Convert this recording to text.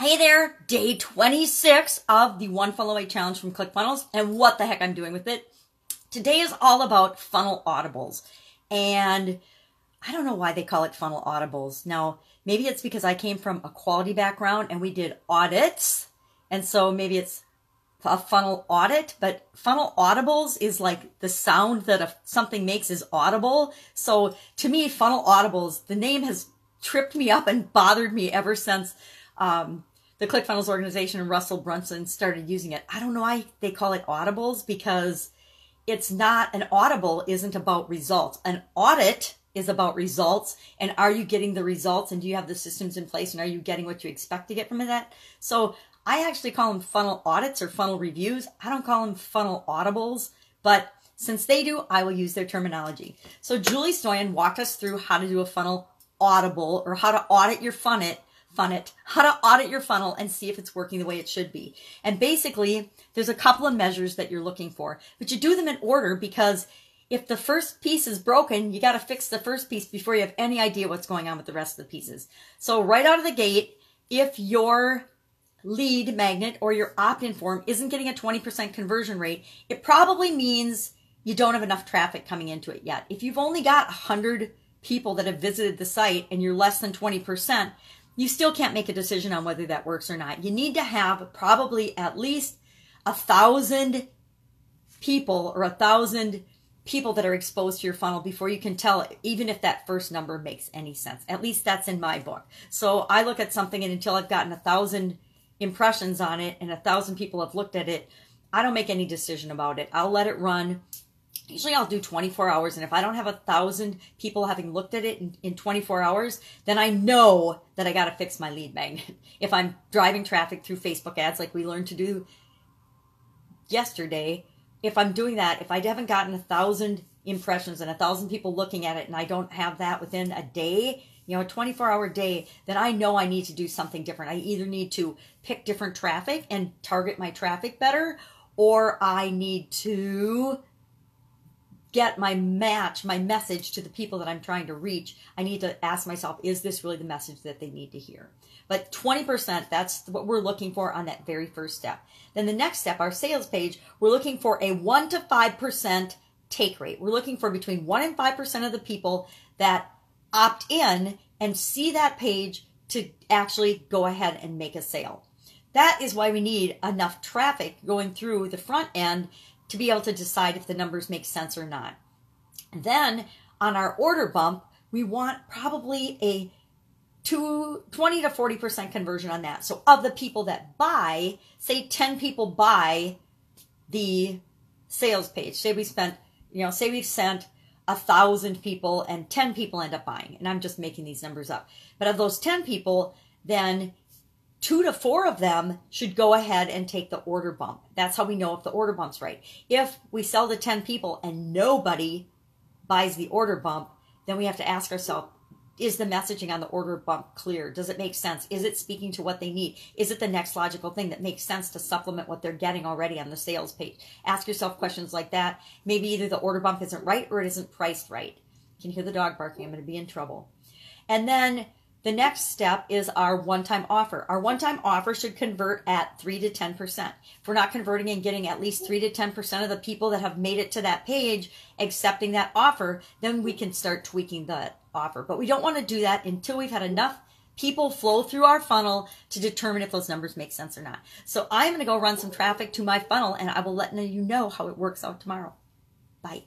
Hey there, day 26 of the One Funnel Away Challenge from ClickFunnels and what the heck I'm doing with it. Today is all about funnel audibles. And I don't know why they call it funnel audibles. Now, maybe it's because I came from a quality background and we did audits. And so maybe it's a funnel audit, but funnel audibles is like the sound that a, something makes is audible. So to me, funnel audibles, the name has tripped me up and bothered me ever since um, the ClickFunnels organization and Russell Brunson started using it. I don't know why they call it audibles because it's not an audible isn't about results. An audit is about results and are you getting the results and do you have the systems in place and are you getting what you expect to get from that? So I actually call them funnel audits or funnel reviews. I don't call them funnel audibles, but since they do, I will use their terminology. So Julie Stoian walked us through how to do a funnel audible or how to audit your funnel Funnit, how to audit your funnel and see if it's working the way it should be. And basically, there's a couple of measures that you're looking for, but you do them in order because if the first piece is broken, you got to fix the first piece before you have any idea what's going on with the rest of the pieces. So right out of the gate, if your lead magnet or your opt-in form isn't getting a 20% conversion rate, it probably means you don't have enough traffic coming into it yet. If you've only got 100 people that have visited the site and you're less than 20%, you still can't make a decision on whether that works or not. You need to have probably at least a thousand people or a thousand people that are exposed to your funnel before you can tell even if that first number makes any sense. At least that's in my book. So I look at something and until I've gotten a thousand impressions on it and a thousand people have looked at it, I don't make any decision about it. I'll let it run usually I'll do 24 hours. And if I don't have a thousand people having looked at it in, in 24 hours, then I know that I got to fix my lead magnet. If I'm driving traffic through Facebook ads like we learned to do yesterday, if I'm doing that, if I haven't gotten a thousand impressions and a thousand people looking at it and I don't have that within a day, you know, a 24 hour day, then I know I need to do something different. I either need to pick different traffic and target my traffic better, or I need to get my match, my message to the people that I'm trying to reach, I need to ask myself, is this really the message that they need to hear? But 20%, that's what we're looking for on that very first step. Then the next step, our sales page, we're looking for a 1 to 5% take rate. We're looking for between 1 and 5% of the people that opt in and see that page to actually go ahead and make a sale. That is why we need enough traffic going through the front end to be able to decide if the numbers make sense or not. Then on our order bump, we want probably a two, 20 to 40% conversion on that. So of the people that buy, say 10 people buy the sales page. Say we spent, you know, say we've sent a thousand people and 10 people end up buying. And I'm just making these numbers up. But of those 10 people, then two to four of them should go ahead and take the order bump. That's how we know if the order bump's right. If we sell to 10 people and nobody buys the order bump, then we have to ask ourselves, is the messaging on the order bump clear? Does it make sense? Is it speaking to what they need? Is it the next logical thing that makes sense to supplement what they're getting already on the sales page? Ask yourself questions like that. Maybe either the order bump isn't right or it isn't priced right. You can hear the dog barking. I'm going to be in trouble. And then the next step is our one-time offer. Our one-time offer should convert at 3 to 10%. If we're not converting and getting at least 3 to 10% of the people that have made it to that page accepting that offer, then we can start tweaking that offer. But we don't want to do that until we've had enough people flow through our funnel to determine if those numbers make sense or not. So I'm going to go run some traffic to my funnel and I will let you know how it works out tomorrow. Bye.